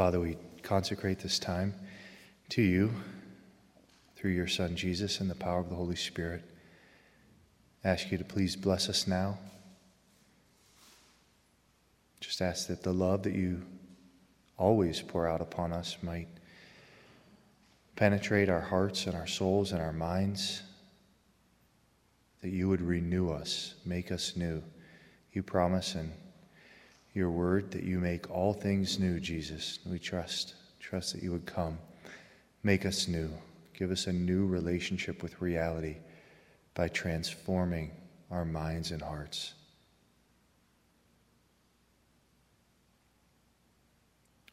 Father, we consecrate this time to you through your Son Jesus and the power of the Holy Spirit. Ask you to please bless us now. Just ask that the love that you always pour out upon us might penetrate our hearts and our souls and our minds, that you would renew us, make us new. You promise in your word that you make all things new, Jesus. We trust, trust that you would come, make us new, give us a new relationship with reality by transforming our minds and hearts.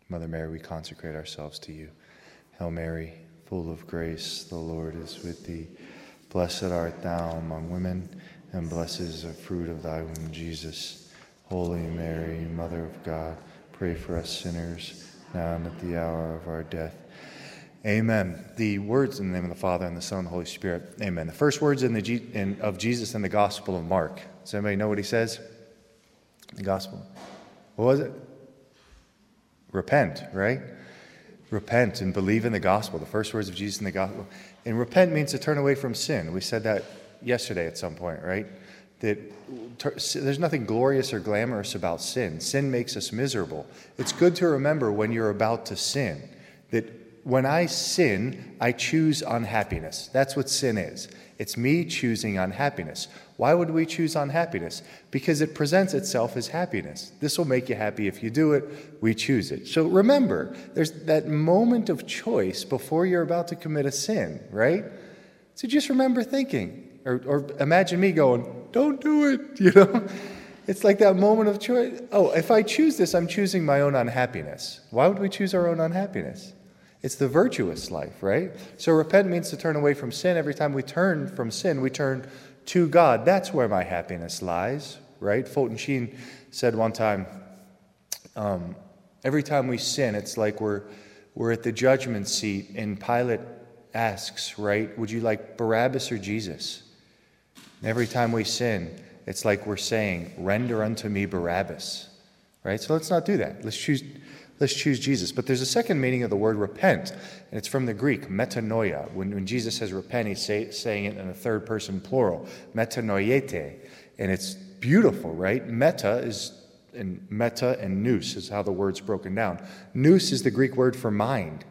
Mother Mary, we consecrate ourselves to you. Hail Mary, full of grace, the Lord is with thee. Blessed art thou among women, and blessed is the fruit of thy womb, Jesus. Holy Mary, Mother of God, pray for us sinners, now and at the hour of our death. Amen. The words in the name of the Father, and the Son, and the Holy Spirit. Amen. The first words in the G- in, of Jesus in the Gospel of Mark. Does anybody know what he says? The Gospel. What was it? Repent, right? Repent and believe in the gospel. The first words of Jesus in the gospel. And repent means to turn away from sin. We said that yesterday at some point, right? That there's nothing glorious or glamorous about sin. Sin makes us miserable. It's good to remember when you're about to sin that when I sin, I choose unhappiness. That's what sin is. It's me choosing unhappiness. Why would we choose unhappiness? Because it presents itself as happiness. This will make you happy if you do it. We choose it. So remember, there's that moment of choice before you're about to commit a sin, right? So just remember thinking, or, or imagine me going, don't do it, you know? It's like that moment of choice. Oh, if I choose this, I'm choosing my own unhappiness. Why would we choose our own unhappiness? It's the virtuous life, right? So repent means to turn away from sin. Every time we turn from sin, we turn to God. That's where my happiness lies, right? Fulton Sheen said one time, um, every time we sin, it's like we're, we're at the judgment seat, and Pilate asks, right, would you like Barabbas or Jesus? Every time we sin, it's like we're saying, render unto me Barabbas, right? So let's not do that. Let's choose Let's choose Jesus. But there's a second meaning of the word repent, and it's from the Greek, metanoia. When, when Jesus says repent, he's say, saying it in a third person plural, metanoiete. And it's beautiful, right? Meta is, and meta and nous is how the word's broken down. Nous is the Greek word for mind.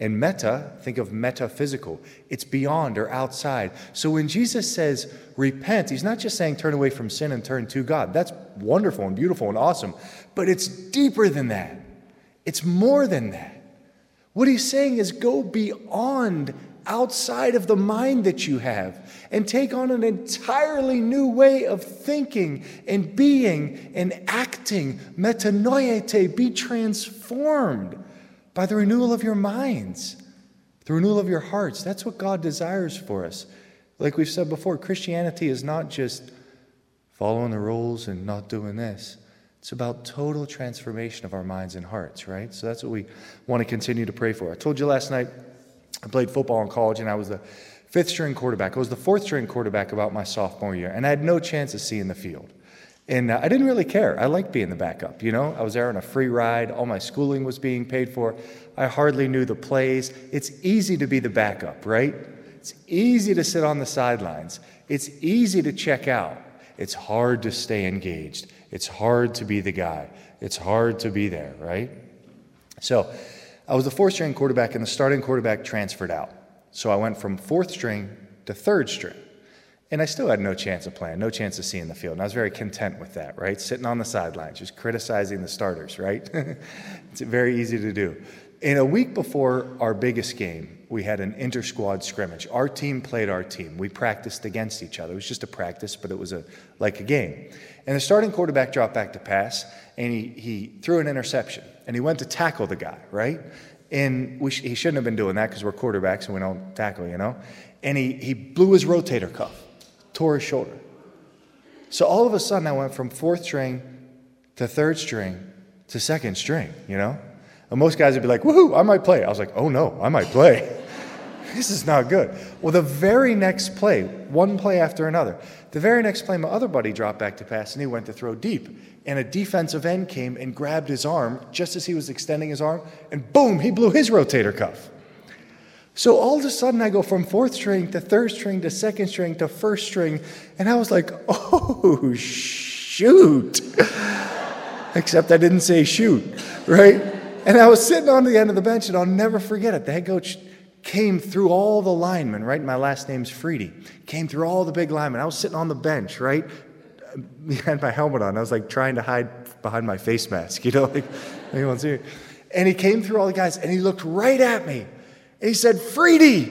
And meta, think of metaphysical. It's beyond or outside. So when Jesus says repent, he's not just saying turn away from sin and turn to God. That's wonderful and beautiful and awesome. But it's deeper than that, it's more than that. What he's saying is go beyond outside of the mind that you have and take on an entirely new way of thinking and being and acting. Metanoiete, be transformed by the renewal of your minds, the renewal of your hearts. That's what God desires for us. Like we've said before, Christianity is not just following the rules and not doing this. It's about total transformation of our minds and hearts, right? So that's what we want to continue to pray for. I told you last night I played football in college and I was the fifth string quarterback. I was the fourth string quarterback about my sophomore year, and I had no chance of seeing the field. And uh, I didn't really care. I liked being the backup, you know? I was there on a free ride. All my schooling was being paid for. I hardly knew the plays. It's easy to be the backup, right? It's easy to sit on the sidelines. It's easy to check out. It's hard to stay engaged. It's hard to be the guy. It's hard to be there, right? So I was the fourth string quarterback, and the starting quarterback transferred out. So I went from fourth string to third string. And I still had no chance of playing, no chance of seeing the field. And I was very content with that, right? Sitting on the sidelines, just criticizing the starters, right? it's very easy to do. In a week before our biggest game, we had an inter squad scrimmage. Our team played our team. We practiced against each other. It was just a practice, but it was a, like a game. And the starting quarterback dropped back to pass, and he, he threw an interception. And he went to tackle the guy, right? And sh- he shouldn't have been doing that because we're quarterbacks and we don't tackle, you know? And he, he blew his rotator cuff tore his shoulder. So all of a sudden, I went from fourth string to third string to second string, you know? And most guys would be like, woohoo, I might play. I was like, oh no, I might play. this is not good. Well, the very next play, one play after another, the very next play, my other buddy dropped back to pass and he went to throw deep. And a defensive end came and grabbed his arm just as he was extending his arm, and boom, he blew his rotator cuff. So all of a sudden, I go from fourth string to third string to second string to first string, and I was like, oh, shoot. Except I didn't say shoot, right? And I was sitting on the end of the bench, and I'll never forget it. The head coach came through all the linemen, right? My last name's Freedy. Came through all the big linemen. I was sitting on the bench, right? I had my helmet on. I was like trying to hide behind my face mask, you know, like anyone see. And he came through all the guys, and he looked right at me, and he said, "Freedy,"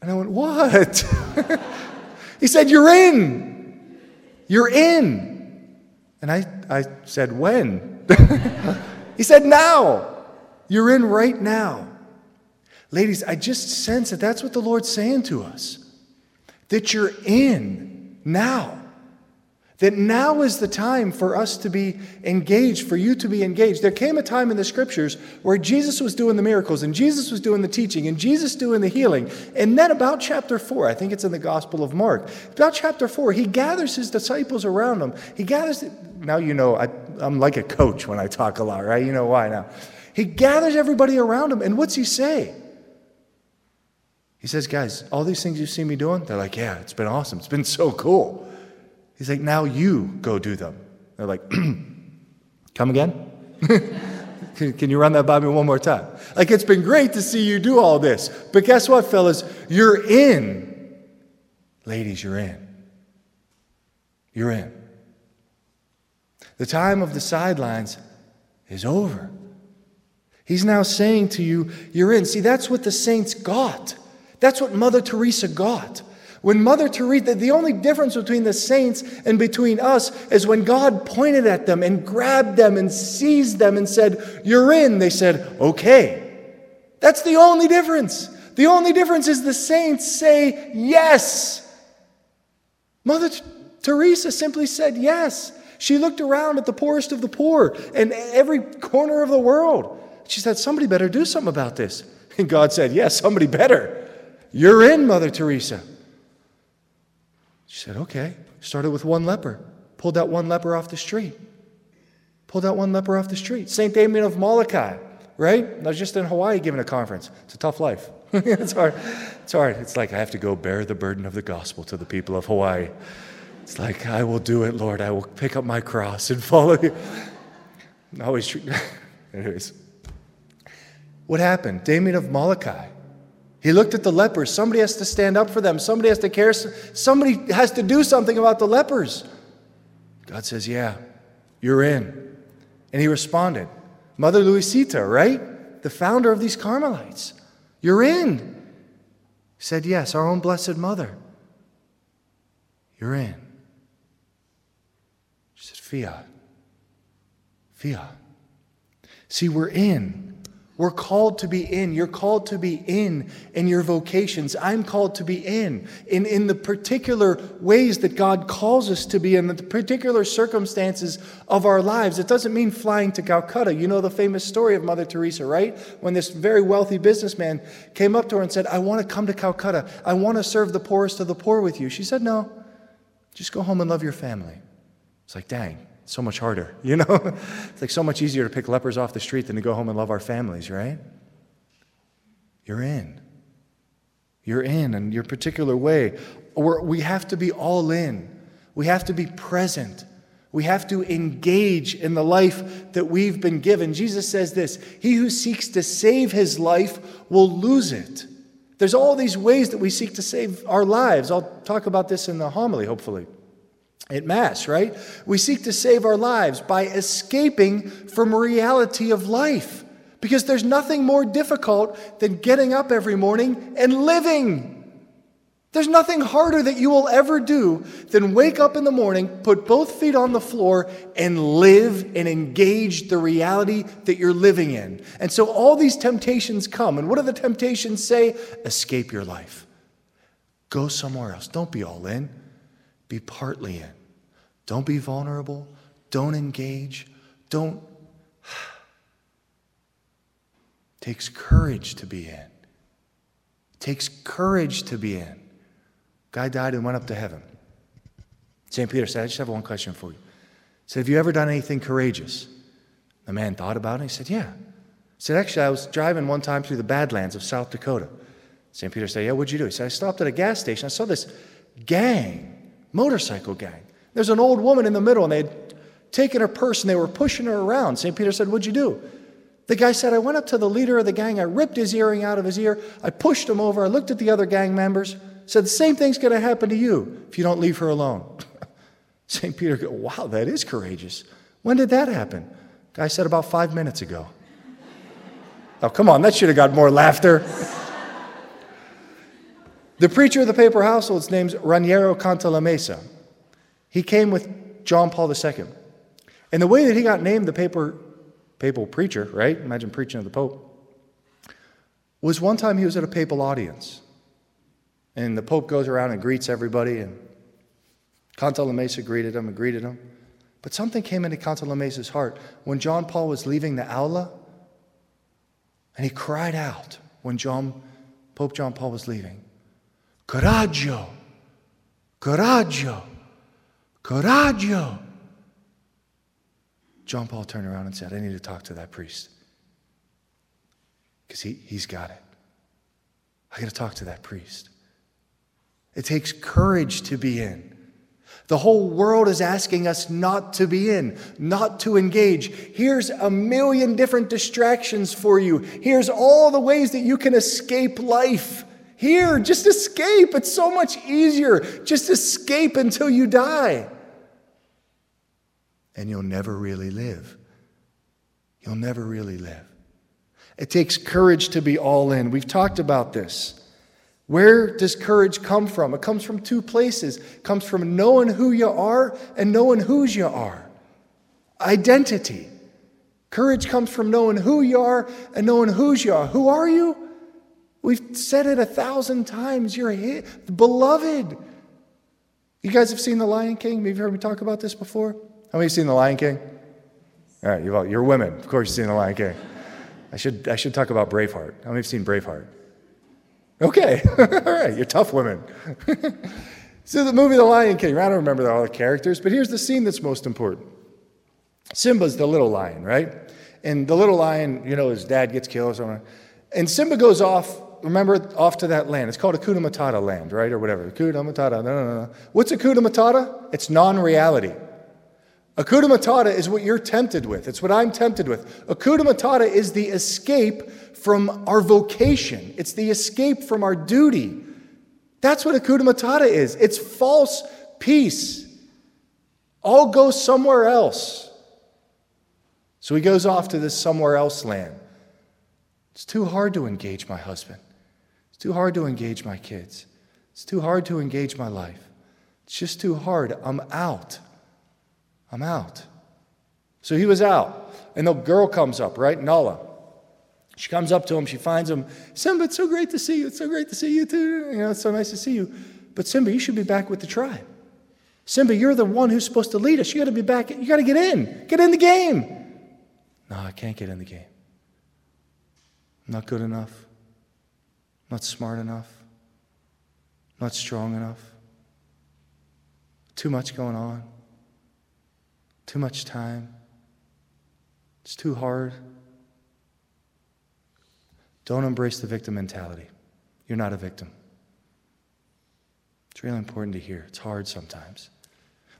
and I went, "What?" he said, "You're in. You're in." And I, I said, "When?" he said, "Now. You're in right now." Ladies, I just sense that that's what the Lord's saying to us that you're in now. That now is the time for us to be engaged, for you to be engaged. There came a time in the scriptures where Jesus was doing the miracles and Jesus was doing the teaching and Jesus doing the healing. And then, about chapter four, I think it's in the Gospel of Mark, about chapter four, he gathers his disciples around him. He gathers, now you know, I, I'm like a coach when I talk a lot, right? You know why now. He gathers everybody around him, and what's he say? He says, Guys, all these things you've seen me doing, they're like, Yeah, it's been awesome. It's been so cool. He's like, Now you go do them. They're like, Come again? Can you run that by me one more time? Like, it's been great to see you do all this. But guess what, fellas? You're in. Ladies, you're in. You're in. The time of the sidelines is over. He's now saying to you, You're in. See, that's what the saints got. That's what Mother Teresa got. When Mother Teresa, the only difference between the saints and between us is when God pointed at them and grabbed them and seized them and said, You're in. They said, Okay. That's the only difference. The only difference is the saints say yes. Mother Teresa simply said yes. She looked around at the poorest of the poor and every corner of the world. She said, Somebody better do something about this. And God said, Yes, somebody better. You're in, Mother Teresa. She said, Okay. Started with one leper, pulled that one leper off the street. Pulled that one leper off the street. St. Damien of Molokai, right? I was just in Hawaii giving a conference. It's a tough life. it's hard. It's hard. It's like I have to go bear the burden of the gospel to the people of Hawaii. It's like, I will do it, Lord. I will pick up my cross and follow you. Always true. Anyways. What happened? Damien of Molokai he looked at the lepers. Somebody has to stand up for them. Somebody has to care. Somebody has to do something about the lepers. God says, Yeah, you're in. And he responded, Mother Luisita, right? The founder of these Carmelites. You're in. He said, Yes, our own Blessed Mother. You're in. She said, Fiat. Fiat. See, we're in. We're called to be in. You're called to be in in your vocations. I'm called to be in, in, in the particular ways that God calls us to be in, the particular circumstances of our lives. It doesn't mean flying to Calcutta. You know the famous story of Mother Teresa, right? When this very wealthy businessman came up to her and said, I want to come to Calcutta. I want to serve the poorest of the poor with you. She said, No, just go home and love your family. It's like, dang so much harder, you know? it's like so much easier to pick lepers off the street than to go home and love our families, right? You're in. You're in in your particular way. Or we have to be all in. We have to be present. We have to engage in the life that we've been given. Jesus says this He who seeks to save his life will lose it. There's all these ways that we seek to save our lives. I'll talk about this in the homily, hopefully at Mass, right? We seek to save our lives by escaping from reality of life. Because there's nothing more difficult than getting up every morning and living. There's nothing harder that you will ever do than wake up in the morning, put both feet on the floor, and live and engage the reality that you're living in. And so all these temptations come. And what do the temptations say? Escape your life. Go somewhere else. Don't be all in, be partly in. Don't be vulnerable. Don't engage. Don't. takes courage to be in. takes courage to be in. Guy died and went up to heaven. St. Peter said, I just have one question for you. He said, Have you ever done anything courageous? The man thought about it. He said, Yeah. He said, Actually, I was driving one time through the Badlands of South Dakota. St. Peter said, Yeah, what'd you do? He said, I stopped at a gas station. I saw this gang, motorcycle gang. There's an old woman in the middle, and they'd taken her purse and they were pushing her around. St. Peter said, What'd you do? The guy said, I went up to the leader of the gang, I ripped his earring out of his ear, I pushed him over, I looked at the other gang members, said, The same thing's going to happen to you if you don't leave her alone. St. Peter goes, Wow, that is courageous. When did that happen? Guy said, About five minutes ago. oh, come on, that should have got more laughter. the preacher of the papal household name's Raniero Cantalamessa. He came with John Paul II. And the way that he got named the papal, papal preacher, right? Imagine preaching to the Pope. Was one time he was at a papal audience. And the Pope goes around and greets everybody. And Cantalamessa greeted him and greeted him. But something came into Cantalamessa's heart when John Paul was leaving the aula. And he cried out when John, Pope John Paul was leaving Coraggio! Coraggio! Coraggio! John Paul turned around and said, I need to talk to that priest. Because he, he's got it. I got to talk to that priest. It takes courage to be in. The whole world is asking us not to be in, not to engage. Here's a million different distractions for you. Here's all the ways that you can escape life. Here, just escape. It's so much easier. Just escape until you die and you'll never really live. You'll never really live. It takes courage to be all in. We've talked about this. Where does courage come from? It comes from two places. It comes from knowing who you are and knowing whose you are. Identity. Courage comes from knowing who you are and knowing whose you are. Who are you? We've said it a thousand times. You're beloved. You guys have seen The Lion King? Have you heard me talk about this before? How many seen The Lion King? All right, you're, you're women. Of course, you've seen The Lion King. I should, I should talk about Braveheart. How many have seen Braveheart? Okay, all right, you're tough women. so, the movie The Lion King, I don't remember all the characters, but here's the scene that's most important Simba's the little lion, right? And the little lion, you know, his dad gets killed or something. And Simba goes off, remember, off to that land. It's called Hakuna Matata land, right? Or whatever. Hakuna Matata. No, no, no. What's Hakuna Matata? It's non reality. Hakuna Matata is what you're tempted with. It's what I'm tempted with. Hakuna Matata is the escape from our vocation, it's the escape from our duty. That's what Hakuna Matata is. It's false peace. All go somewhere else. So he goes off to this somewhere else land. It's too hard to engage my husband. Too hard to engage my kids. It's too hard to engage my life. It's just too hard. I'm out. I'm out. So he was out. And the girl comes up, right? Nala. She comes up to him. She finds him. Simba, it's so great to see you. It's so great to see you too. You know, it's so nice to see you. But Simba, you should be back with the tribe. Simba, you're the one who's supposed to lead us. You got to be back. You got to get in. Get in the game. No, I can't get in the game. I'm not good enough. Not smart enough. Not strong enough. Too much going on. Too much time. It's too hard. Don't embrace the victim mentality. You're not a victim. It's really important to hear. It's hard sometimes.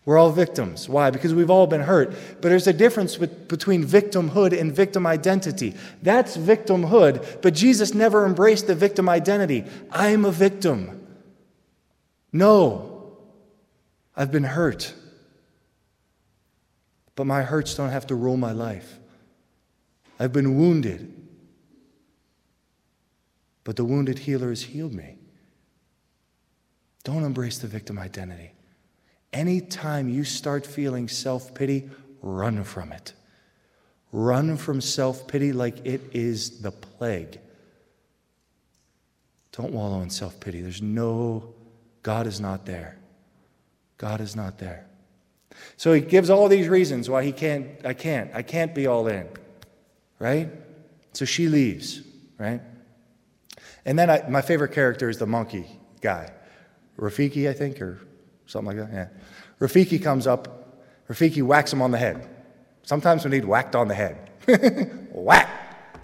We're all victims. Why? Because we've all been hurt. But there's a difference with, between victimhood and victim identity. That's victimhood, but Jesus never embraced the victim identity. I'm a victim. No, I've been hurt. But my hurts don't have to rule my life. I've been wounded. But the wounded healer has healed me. Don't embrace the victim identity. Anytime you start feeling self pity, run from it. Run from self pity like it is the plague. Don't wallow in self pity. There's no, God is not there. God is not there. So he gives all these reasons why he can't, I can't, I can't be all in, right? So she leaves, right? And then I, my favorite character is the monkey guy, Rafiki, I think, or something like that. Yeah. Rafiki comes up, Rafiki whacks him on the head. Sometimes we need whacked on the head. whack!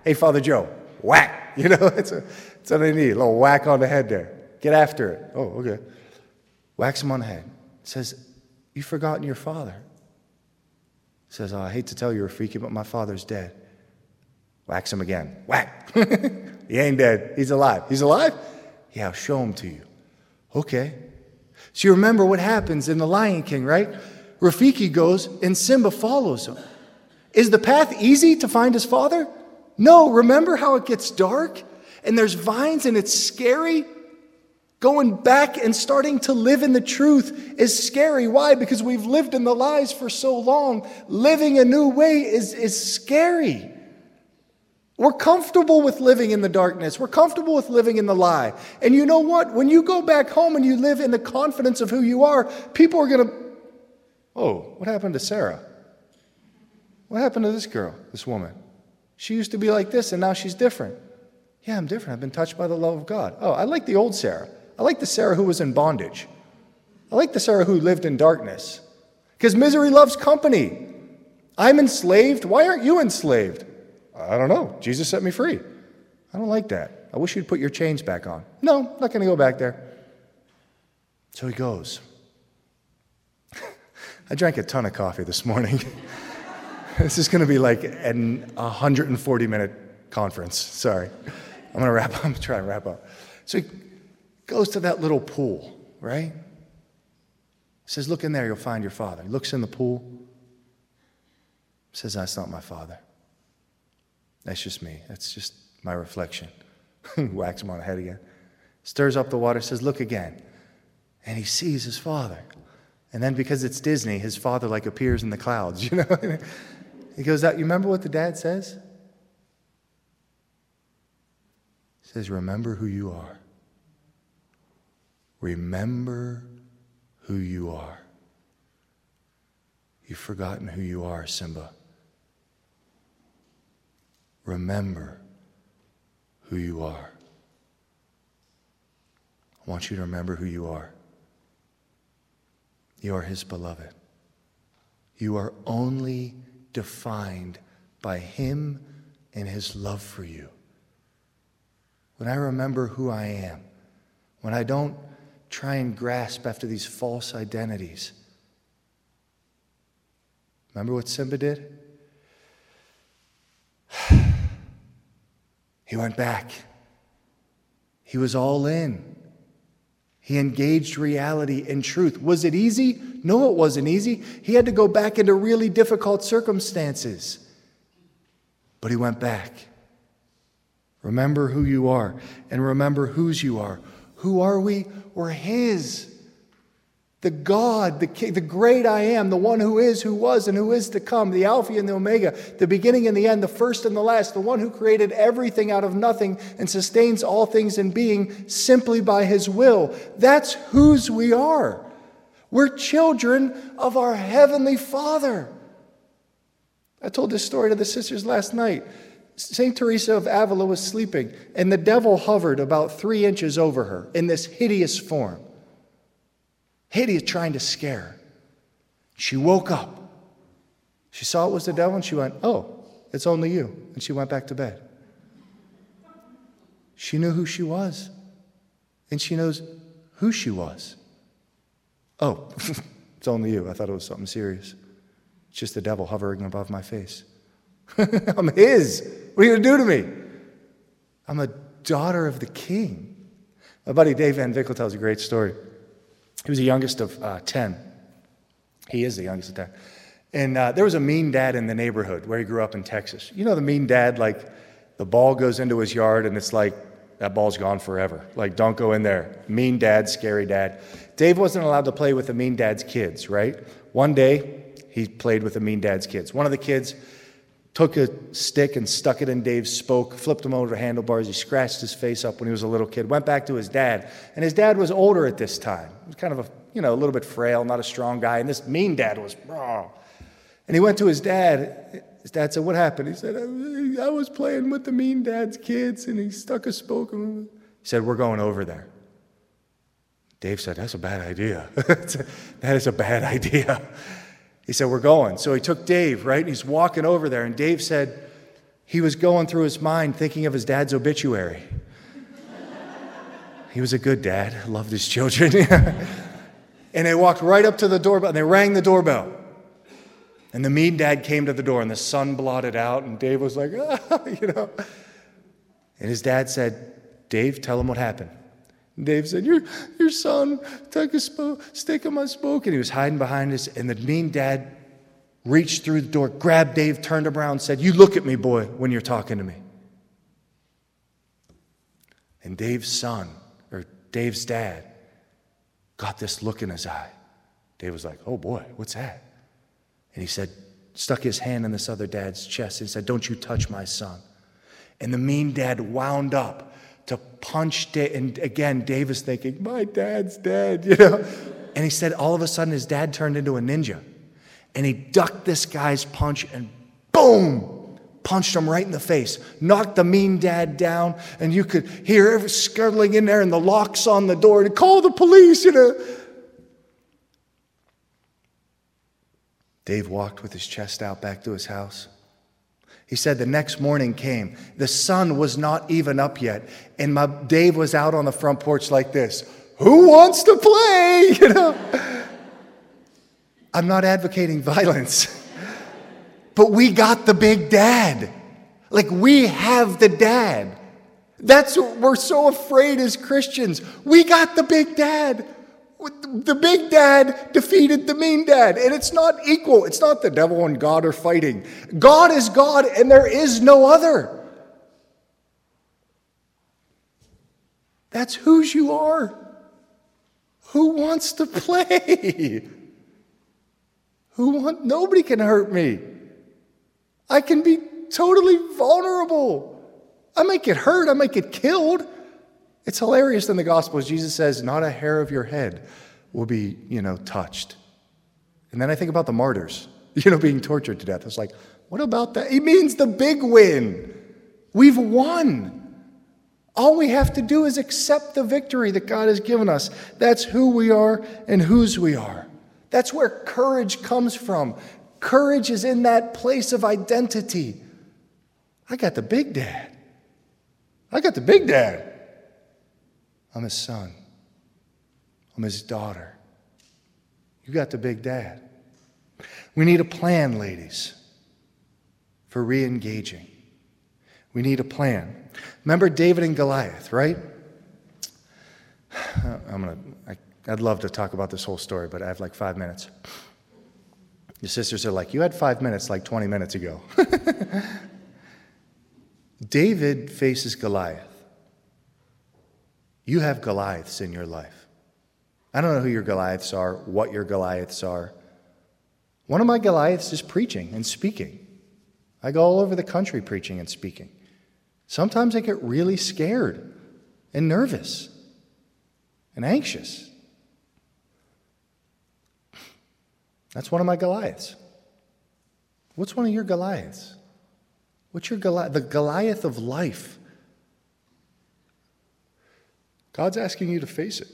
Hey, Father Joe, whack! You know, it's, a, it's what I need, a little whack on the head there. Get after it. Oh, okay. Whacks him on the head. Says, You've forgotten your father. Says, oh, I hate to tell you, Rafiki, but my father's dead. Whacks him again. Whack! he ain't dead. He's alive. He's alive? Yeah, I'll show him to you. Okay. So you remember what happens in The Lion King, right? Rafiki goes and Simba follows him. Is the path easy to find his father? No. Remember how it gets dark and there's vines and it's scary? Going back and starting to live in the truth is scary. Why? Because we've lived in the lies for so long. Living a new way is, is scary. We're comfortable with living in the darkness. We're comfortable with living in the lie. And you know what? When you go back home and you live in the confidence of who you are, people are going to, oh, what happened to Sarah? What happened to this girl, this woman? She used to be like this and now she's different. Yeah, I'm different. I've been touched by the love of God. Oh, I like the old Sarah. I like the Sarah who was in bondage. I like the Sarah who lived in darkness. Because misery loves company. I'm enslaved. Why aren't you enslaved? I don't know. Jesus set me free. I don't like that. I wish you'd put your chains back on. No, not going to go back there. So he goes. I drank a ton of coffee this morning. this is going to be like an 140 minute conference. Sorry. I'm going to wrap up. I'm trying to try and wrap up. So he goes to that little pool, right? He says, Look in there, you'll find your father. He looks in the pool. Says, That's not my father. That's just me. That's just my reflection. Whacks him on the head again. Stirs up the water, says, Look again. And he sees his father. And then because it's Disney, his father like appears in the clouds, you know? he goes out. You remember what the dad says? He says, Remember who you are. Remember who you are. You've forgotten who you are, Simba. Remember who you are. I want you to remember who you are. You are His beloved. You are only defined by Him and His love for you. When I remember who I am, when I don't try and grasp after these false identities, remember what Simba did? He went back. He was all in. He engaged reality and truth. Was it easy? No, it wasn't easy. He had to go back into really difficult circumstances. But he went back. Remember who you are and remember whose you are. Who are we? We're His the God, the, King, the great I am, the one who is, who was, and who is to come, the Alpha and the Omega, the beginning and the end, the first and the last, the one who created everything out of nothing and sustains all things in being simply by his will. That's whose we are. We're children of our Heavenly Father. I told this story to the sisters last night. St. Teresa of Avila was sleeping, and the devil hovered about three inches over her in this hideous form. Hideous trying to scare her. She woke up. She saw it was the devil and she went, Oh, it's only you. And she went back to bed. She knew who she was. And she knows who she was. Oh, it's only you. I thought it was something serious. It's just the devil hovering above my face. I'm his. What are you going to do to me? I'm a daughter of the king. My buddy Dave Van Vickle tells a great story. He was the youngest of uh, 10. He is the youngest of 10. And uh, there was a mean dad in the neighborhood where he grew up in Texas. You know, the mean dad, like the ball goes into his yard and it's like, that ball's gone forever. Like, don't go in there. Mean dad, scary dad. Dave wasn't allowed to play with the mean dad's kids, right? One day, he played with the mean dad's kids. One of the kids took a stick and stuck it in Dave's spoke, flipped him over the handlebars. He scratched his face up when he was a little kid, went back to his dad. And his dad was older at this time. He was kind of a, you know, a little bit frail, not a strong guy. And this mean dad was, raw. And he went to his dad. His dad said, What happened? He said, I was playing with the mean dad's kids, and he stuck a spoke He said, We're going over there. Dave said, That's a bad idea. that is a bad idea. He said, We're going. So he took Dave, right? And he's walking over there. And Dave said he was going through his mind thinking of his dad's obituary. he was a good dad, loved his children. and they walked right up to the doorbell and they rang the doorbell. And the mean dad came to the door and the sun blotted out. And Dave was like, ah, you know. And his dad said, Dave, tell him what happened. Dave said, Your, your son took a sp- stick in my spoke. And he was hiding behind us. And the mean dad reached through the door, grabbed Dave, turned around, said, You look at me, boy, when you're talking to me. And Dave's son, or Dave's dad, got this look in his eye. Dave was like, Oh boy, what's that? And he said, stuck his hand in this other dad's chest and said, Don't you touch my son. And the mean dad wound up to punch Dave. And again, Dave is thinking, My dad's dead, you know? And he said, All of a sudden, his dad turned into a ninja. And he ducked this guy's punch and boom, punched him right in the face, knocked the mean dad down. And you could hear every scuttling in there and the locks on the door to call the police, you know. Dave walked with his chest out back to his house. He said the next morning came. The sun was not even up yet. And my Dave was out on the front porch like this. Who wants to play? You know? I'm not advocating violence. But we got the big dad. Like we have the dad. That's what we're so afraid as Christians. We got the big dad. The big dad defeated the mean dad, and it's not equal. It's not the devil and God are fighting. God is God, and there is no other. That's whose you are. Who wants to play? Who want, nobody can hurt me. I can be totally vulnerable. I might get hurt, I might get killed. It's hilarious in the Gospels. Jesus says, Not a hair of your head will be, you know, touched. And then I think about the martyrs, you know, being tortured to death. It's like, what about that? It means the big win. We've won. All we have to do is accept the victory that God has given us. That's who we are and whose we are. That's where courage comes from. Courage is in that place of identity. I got the big dad. I got the big dad. I'm his son. I'm his daughter. You got the big dad. We need a plan, ladies, for re engaging. We need a plan. Remember David and Goliath, right? I'm gonna, I, I'd love to talk about this whole story, but I have like five minutes. Your sisters are like, You had five minutes like 20 minutes ago. David faces Goliath. You have Goliaths in your life. I don't know who your Goliaths are, what your Goliaths are. One of my Goliaths is preaching and speaking. I go all over the country preaching and speaking. Sometimes I get really scared and nervous and anxious. That's one of my Goliaths. What's one of your Goliaths? What's your Goliath? The Goliath of life. God's asking you to face it.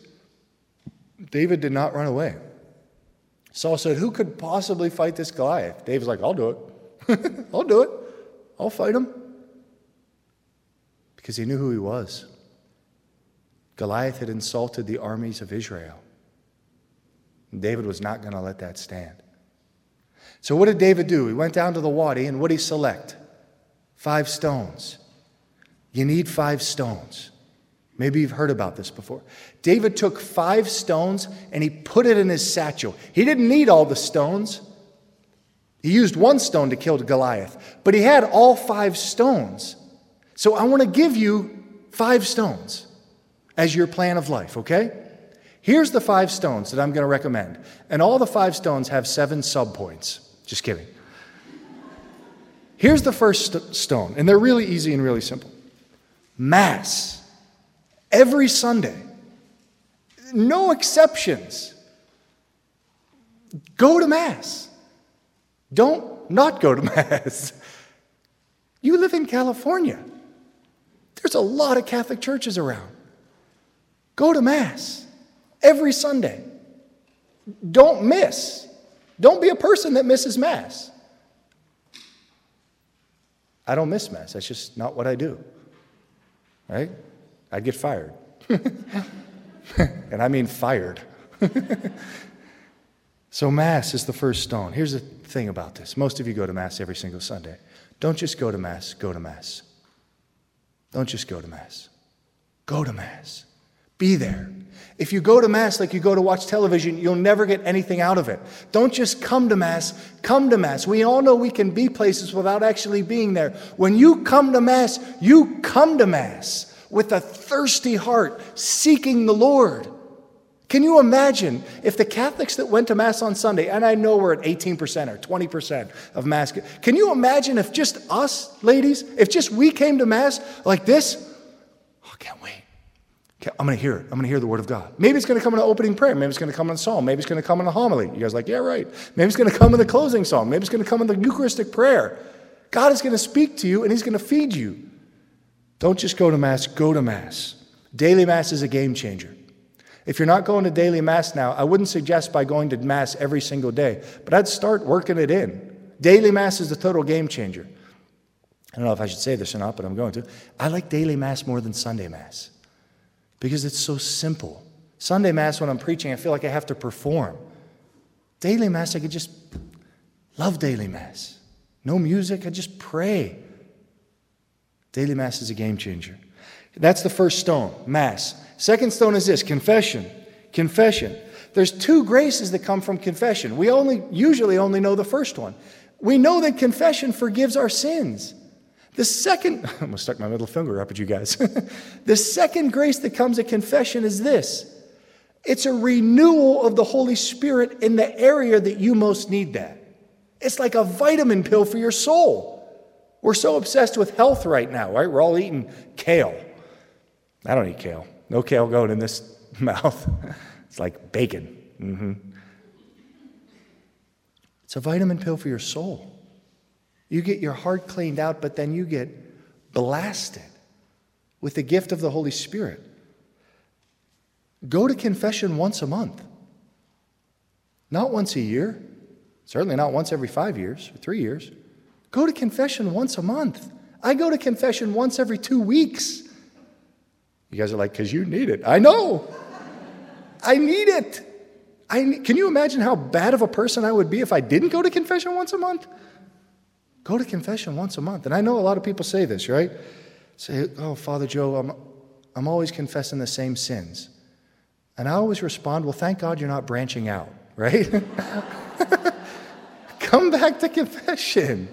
David did not run away. Saul said, Who could possibly fight this Goliath? David's like, I'll do it. I'll do it. I'll fight him. Because he knew who he was. Goliath had insulted the armies of Israel. And David was not going to let that stand. So, what did David do? He went down to the wadi, and what did he select? Five stones. You need five stones. Maybe you've heard about this before. David took five stones and he put it in his satchel. He didn't need all the stones. He used one stone to kill Goliath, but he had all five stones. So I want to give you five stones as your plan of life, okay? Here's the five stones that I'm going to recommend. And all the five stones have seven subpoints. Just kidding. Here's the first st- stone, and they're really easy and really simple Mass every Sunday. No exceptions. Go to Mass. Don't not go to Mass. You live in California. There's a lot of Catholic churches around. Go to Mass every Sunday. Don't miss. Don't be a person that misses Mass. I don't miss Mass. That's just not what I do. Right? I'd get fired. and I mean fired. so, Mass is the first stone. Here's the thing about this most of you go to Mass every single Sunday. Don't just go to Mass, go to Mass. Don't just go to Mass. Go to Mass. Be there. If you go to Mass like you go to watch television, you'll never get anything out of it. Don't just come to Mass, come to Mass. We all know we can be places without actually being there. When you come to Mass, you come to Mass with a thirsty heart, seeking the Lord. Can you imagine if the Catholics that went to Mass on Sunday, and I know we're at 18% or 20% of Mass, can you imagine if just us, ladies, if just we came to Mass like this? Oh, I can't wait. I'm going to hear it. I'm going to hear the word of God. Maybe it's going to come in an opening prayer. Maybe it's going to come in a psalm. Maybe it's going to come in a homily. You guys like, yeah, right. Maybe it's going to come in the closing song. Maybe it's going to come in the Eucharistic prayer. God is going to speak to you and He's going to feed you. Don't just go to Mass, go to Mass. Daily Mass is a game changer. If you're not going to daily Mass now, I wouldn't suggest by going to Mass every single day, but I'd start working it in. Daily Mass is a total game changer. I don't know if I should say this or not, but I'm going to. I like daily Mass more than Sunday Mass because it's so simple. Sunday Mass, when I'm preaching, I feel like I have to perform. Daily Mass, I could just love daily Mass. No music, I just pray. Daily Mass is a game changer. That's the first stone, Mass. Second stone is this confession. Confession. There's two graces that come from confession. We only usually only know the first one. We know that confession forgives our sins. The second, I'm to stuck my middle finger up at you guys. the second grace that comes at confession is this it's a renewal of the Holy Spirit in the area that you most need that. It's like a vitamin pill for your soul. We're so obsessed with health right now, right? We're all eating kale. I don't eat kale. No kale going in this mouth. it's like bacon. Mm-hmm. It's a vitamin pill for your soul. You get your heart cleaned out, but then you get blasted with the gift of the Holy Spirit. Go to confession once a month, not once a year, certainly not once every five years or three years. Go to confession once a month. I go to confession once every two weeks. You guys are like, because you need it. I know. I need it. I can you imagine how bad of a person I would be if I didn't go to confession once a month? Go to confession once a month. And I know a lot of people say this, right? Say, oh, Father Joe, I'm, I'm always confessing the same sins. And I always respond, well, thank God you're not branching out, right? Come back to confession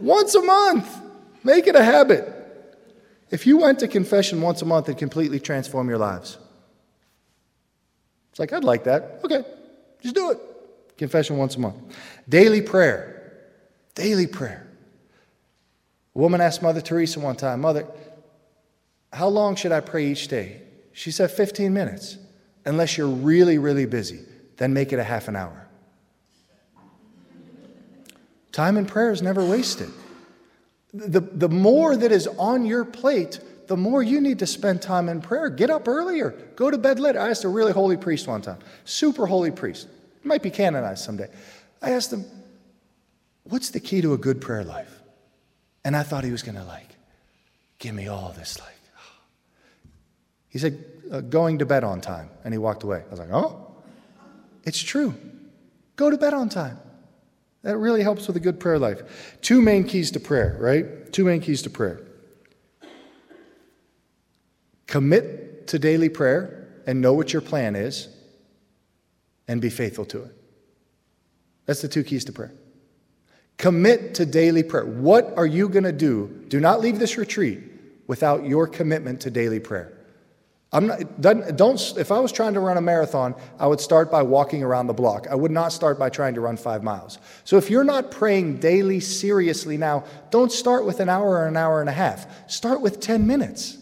once a month. Make it a habit. If you went to confession once a month, it'd completely transform your lives. It's like, I'd like that. Okay, just do it. Confession once a month. Daily prayer. Daily prayer. A woman asked Mother Teresa one time, Mother, how long should I pray each day? She said 15 minutes, unless you're really, really busy. Then make it a half an hour. Time in prayer is never wasted. The, the more that is on your plate, the more you need to spend time in prayer. Get up earlier. Go to bed later. I asked a really holy priest one time, super holy priest. Might be canonized someday. I asked him, What's the key to a good prayer life? And I thought he was going to like, give me all this like. He said, uh, going to bed on time. And he walked away. I was like, oh, it's true. Go to bed on time. That really helps with a good prayer life. Two main keys to prayer, right? Two main keys to prayer. Commit to daily prayer and know what your plan is and be faithful to it. That's the two keys to prayer. Commit to daily prayer. What are you going to do? Do not leave this retreat without your commitment to daily prayer. I'm not, don't, if I was trying to run a marathon, I would start by walking around the block. I would not start by trying to run five miles. So if you're not praying daily seriously now, don't start with an hour or an hour and a half. Start with 10 minutes.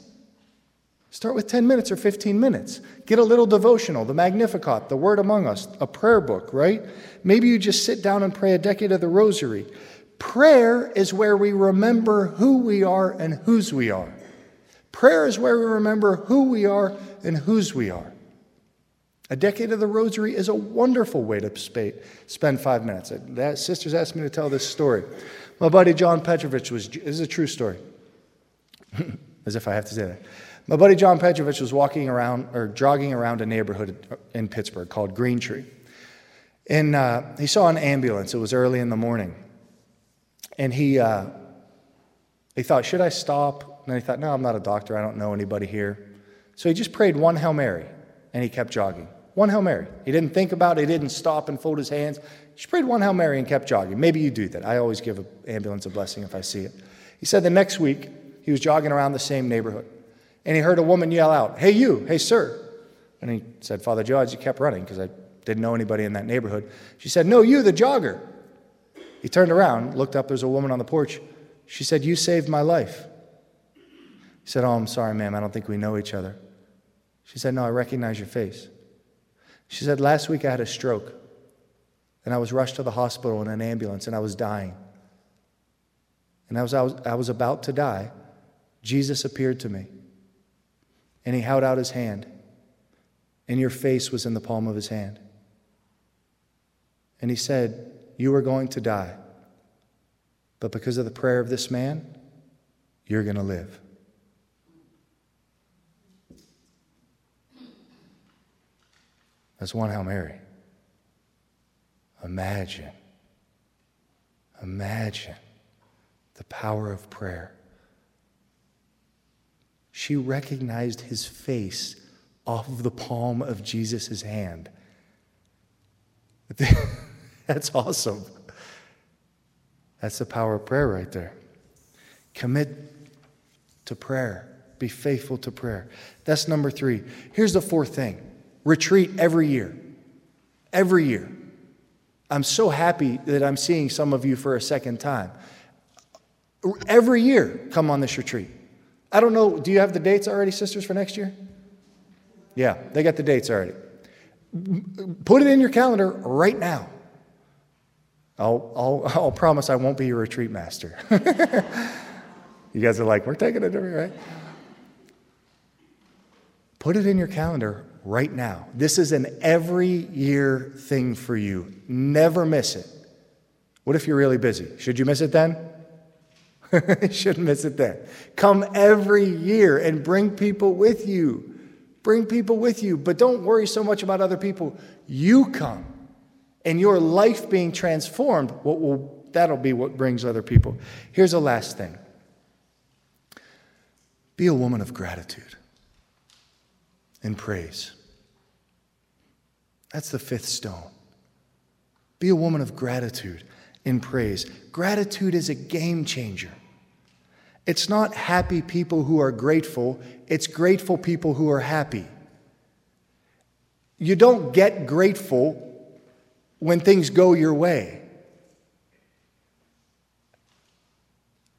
Start with 10 minutes or 15 minutes. Get a little devotional, the Magnificat, the Word Among Us, a prayer book, right? Maybe you just sit down and pray a decade of the Rosary. Prayer is where we remember who we are and whose we are. Prayer is where we remember who we are and whose we are. A decade of the rosary is a wonderful way to spend five minutes. That, sisters asked me to tell this story. My buddy John Petrovich was, this is a true story, as if I have to say that. My buddy John Petrovich was walking around or jogging around a neighborhood in Pittsburgh called Green Tree. And uh, he saw an ambulance. It was early in the morning. And he, uh, he thought, should I stop? And he thought, no, I'm not a doctor. I don't know anybody here. So he just prayed one Hail Mary and he kept jogging. One Hail Mary. He didn't think about it. He didn't stop and fold his hands. He just prayed one Hail Mary and kept jogging. Maybe you do that. I always give an ambulance a blessing if I see it. He said the next week he was jogging around the same neighborhood and he heard a woman yell out, Hey, you, hey, sir. And he said, Father George, you kept running because I didn't know anybody in that neighborhood. She said, No, you, the jogger. He turned around, looked up, there's a woman on the porch. She said, You saved my life. He said, Oh, I'm sorry, ma'am, I don't think we know each other. She said, No, I recognize your face. She said, Last week I had a stroke, and I was rushed to the hospital in an ambulance, and I was dying. And as I was, I was about to die, Jesus appeared to me and he held out his hand, and your face was in the palm of his hand. And he said, You are going to die, but because of the prayer of this man, you're going to live. That's one Hail Mary. Imagine, imagine the power of prayer she recognized his face off of the palm of Jesus' hand. That's awesome. That's the power of prayer right there. Commit to prayer. Be faithful to prayer. That's number three. Here's the fourth thing retreat every year. Every year. I'm so happy that I'm seeing some of you for a second time. Every year, come on this retreat. I don't know, do you have the dates already, sisters, for next year? Yeah, they got the dates already. Put it in your calendar right now. I'll, I'll, I'll promise I won't be your retreat master. you guys are like, we're taking it right? Put it in your calendar right now. This is an every year thing for you. Never miss it. What if you're really busy? Should you miss it then? Shouldn't miss it then. Come every year and bring people with you. Bring people with you, but don't worry so much about other people. You come and your life being transformed, what will, that'll be what brings other people. Here's a last thing be a woman of gratitude and praise. That's the fifth stone. Be a woman of gratitude in praise. Gratitude is a game changer. It's not happy people who are grateful, it's grateful people who are happy. You don't get grateful when things go your way.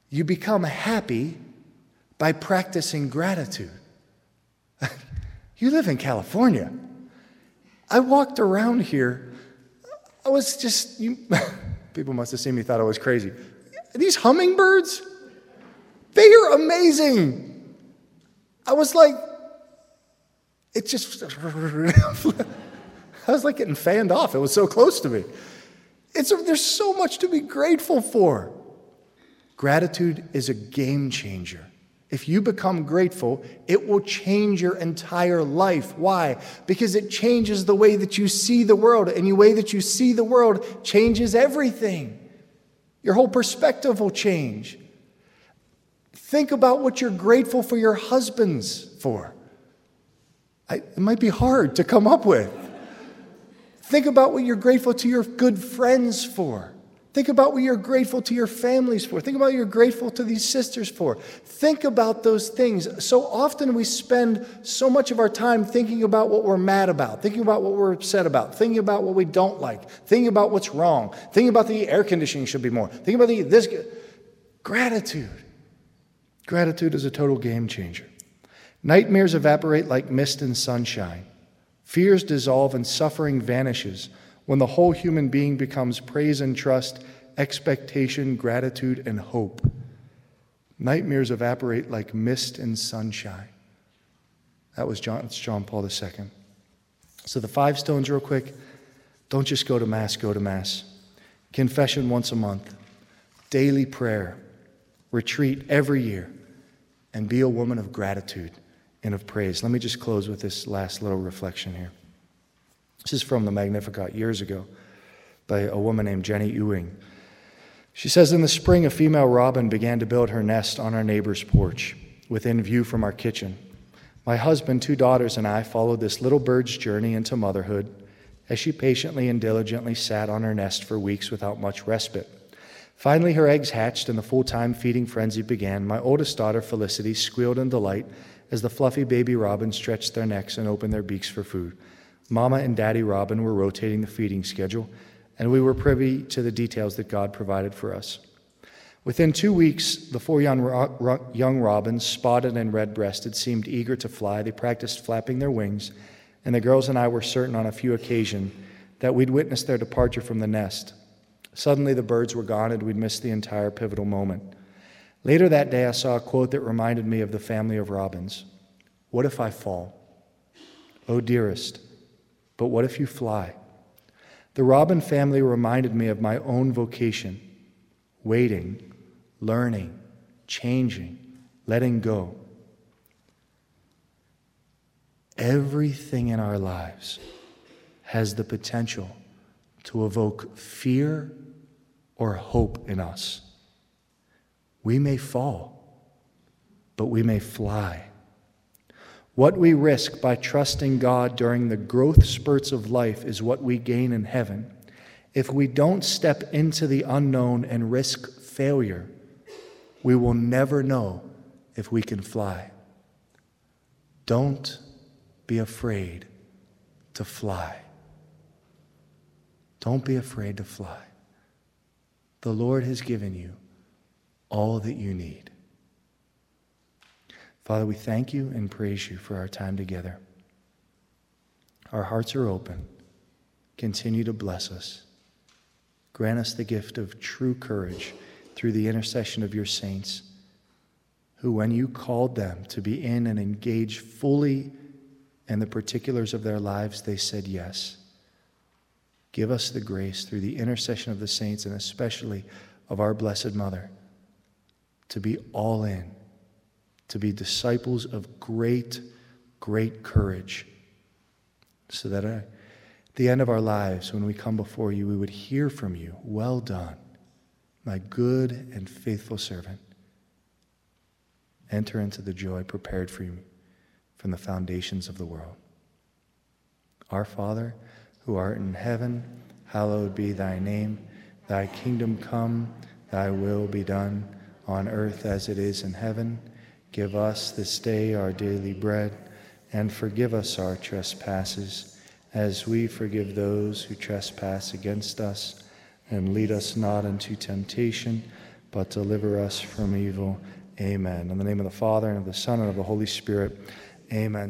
You become happy by practicing gratitude. You live in California. I walked around here. I was just, you, People must have seen me, thought I was crazy. These hummingbirds, they are amazing. I was like, it just, I was like getting fanned off. It was so close to me. It's there's so much to be grateful for. Gratitude is a game changer. If you become grateful, it will change your entire life. Why? Because it changes the way that you see the world, and the way that you see the world changes everything. Your whole perspective will change. Think about what you're grateful for your husbands for. I, it might be hard to come up with. Think about what you're grateful to your good friends for. Think about what you're grateful to your families for. Think about what you're grateful to these sisters for. Think about those things. So often we spend so much of our time thinking about what we're mad about, thinking about what we're upset about, thinking about what we don't like, thinking about what's wrong, thinking about the air conditioning should be more, thinking about the this gratitude. Gratitude is a total game changer. Nightmares evaporate like mist in sunshine. Fears dissolve and suffering vanishes when the whole human being becomes praise and trust, expectation, gratitude, and hope. Nightmares evaporate like mist and sunshine. That was John, John Paul II. So, the five stones, real quick don't just go to Mass, go to Mass. Confession once a month, daily prayer, retreat every year, and be a woman of gratitude and of praise. Let me just close with this last little reflection here. This is from the Magnificat years ago by a woman named Jenny Ewing. She says In the spring, a female robin began to build her nest on our neighbor's porch, within view from our kitchen. My husband, two daughters, and I followed this little bird's journey into motherhood as she patiently and diligently sat on her nest for weeks without much respite. Finally, her eggs hatched and the full time feeding frenzy began. My oldest daughter, Felicity, squealed in delight as the fluffy baby robins stretched their necks and opened their beaks for food. Mama and Daddy Robin were rotating the feeding schedule, and we were privy to the details that God provided for us. Within two weeks, the four young, young robins, spotted and red breasted, seemed eager to fly. They practiced flapping their wings, and the girls and I were certain on a few occasions that we'd witnessed their departure from the nest. Suddenly, the birds were gone, and we'd missed the entire pivotal moment. Later that day, I saw a quote that reminded me of the family of robins What if I fall? Oh, dearest, but what if you fly? The robin family reminded me of my own vocation waiting, learning, changing, letting go. Everything in our lives has the potential to evoke fear or hope in us. We may fall, but we may fly. What we risk by trusting God during the growth spurts of life is what we gain in heaven. If we don't step into the unknown and risk failure, we will never know if we can fly. Don't be afraid to fly. Don't be afraid to fly. The Lord has given you all that you need. Father, we thank you and praise you for our time together. Our hearts are open. Continue to bless us. Grant us the gift of true courage through the intercession of your saints, who, when you called them to be in and engage fully in the particulars of their lives, they said yes. Give us the grace through the intercession of the saints and especially of our Blessed Mother to be all in, to be disciples of great, great courage, so that at the end of our lives, when we come before you, we would hear from you, Well done, my good and faithful servant. Enter into the joy prepared for you from the foundations of the world. Our Father, who art in heaven, hallowed be thy name. Thy kingdom come, thy will be done, on earth as it is in heaven. Give us this day our daily bread, and forgive us our trespasses, as we forgive those who trespass against us. And lead us not into temptation, but deliver us from evil. Amen. In the name of the Father, and of the Son, and of the Holy Spirit. Amen.